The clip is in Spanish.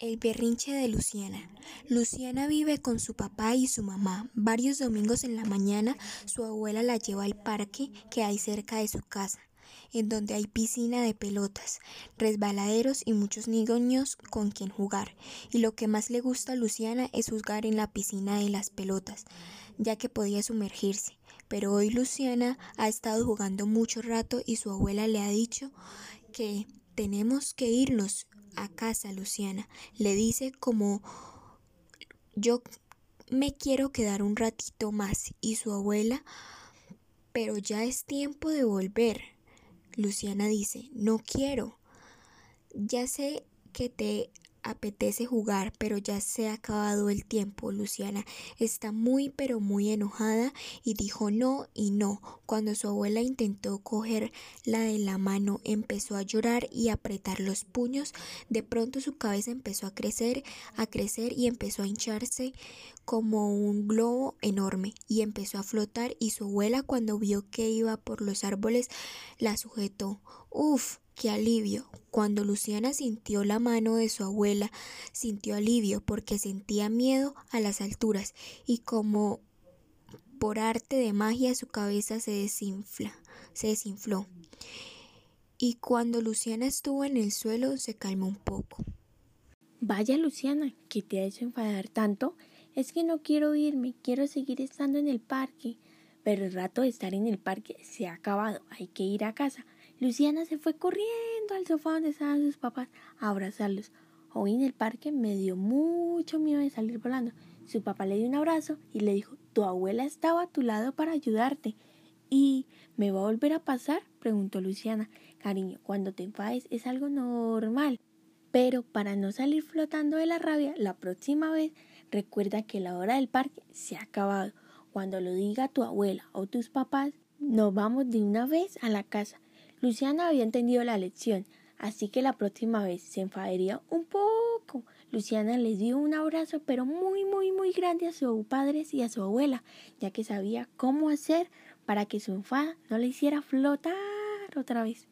El berrinche de Luciana. Luciana vive con su papá y su mamá. Varios domingos en la mañana su abuela la lleva al parque que hay cerca de su casa, en donde hay piscina de pelotas, resbaladeros y muchos niños con quien jugar. Y lo que más le gusta a Luciana es jugar en la piscina de las pelotas, ya que podía sumergirse. Pero hoy Luciana ha estado jugando mucho rato y su abuela le ha dicho que tenemos que irnos a casa, Luciana. Le dice como yo me quiero quedar un ratito más y su abuela, pero ya es tiempo de volver. Luciana dice, no quiero. Ya sé que te apetece jugar, pero ya se ha acabado el tiempo. Luciana está muy pero muy enojada y dijo no y no. Cuando su abuela intentó coger la de la mano, empezó a llorar y apretar los puños. De pronto su cabeza empezó a crecer, a crecer y empezó a hincharse como un globo enorme y empezó a flotar y su abuela cuando vio que iba por los árboles la sujetó. Uf, Qué alivio. Cuando Luciana sintió la mano de su abuela, sintió alivio porque sentía miedo a las alturas y como por arte de magia su cabeza se desinfla, se desinfló. Y cuando Luciana estuvo en el suelo se calmó un poco. Vaya Luciana, ¿qué te ha hecho enfadar tanto? Es que no quiero irme, quiero seguir estando en el parque. Pero el rato de estar en el parque se ha acabado, hay que ir a casa. Luciana se fue corriendo al sofá donde estaban sus papás a abrazarlos. Hoy en el parque me dio mucho miedo de salir volando. Su papá le dio un abrazo y le dijo, tu abuela estaba a tu lado para ayudarte. ¿Y me va a volver a pasar? preguntó Luciana. Cariño, cuando te enfades es algo normal. Pero para no salir flotando de la rabia, la próxima vez recuerda que la hora del parque se ha acabado. Cuando lo diga tu abuela o tus papás, nos vamos de una vez a la casa. Luciana había entendido la lección, así que la próxima vez se enfadaría un poco. Luciana les dio un abrazo, pero muy, muy, muy grande a sus padres y a su abuela, ya que sabía cómo hacer para que su enfada no le hiciera flotar otra vez.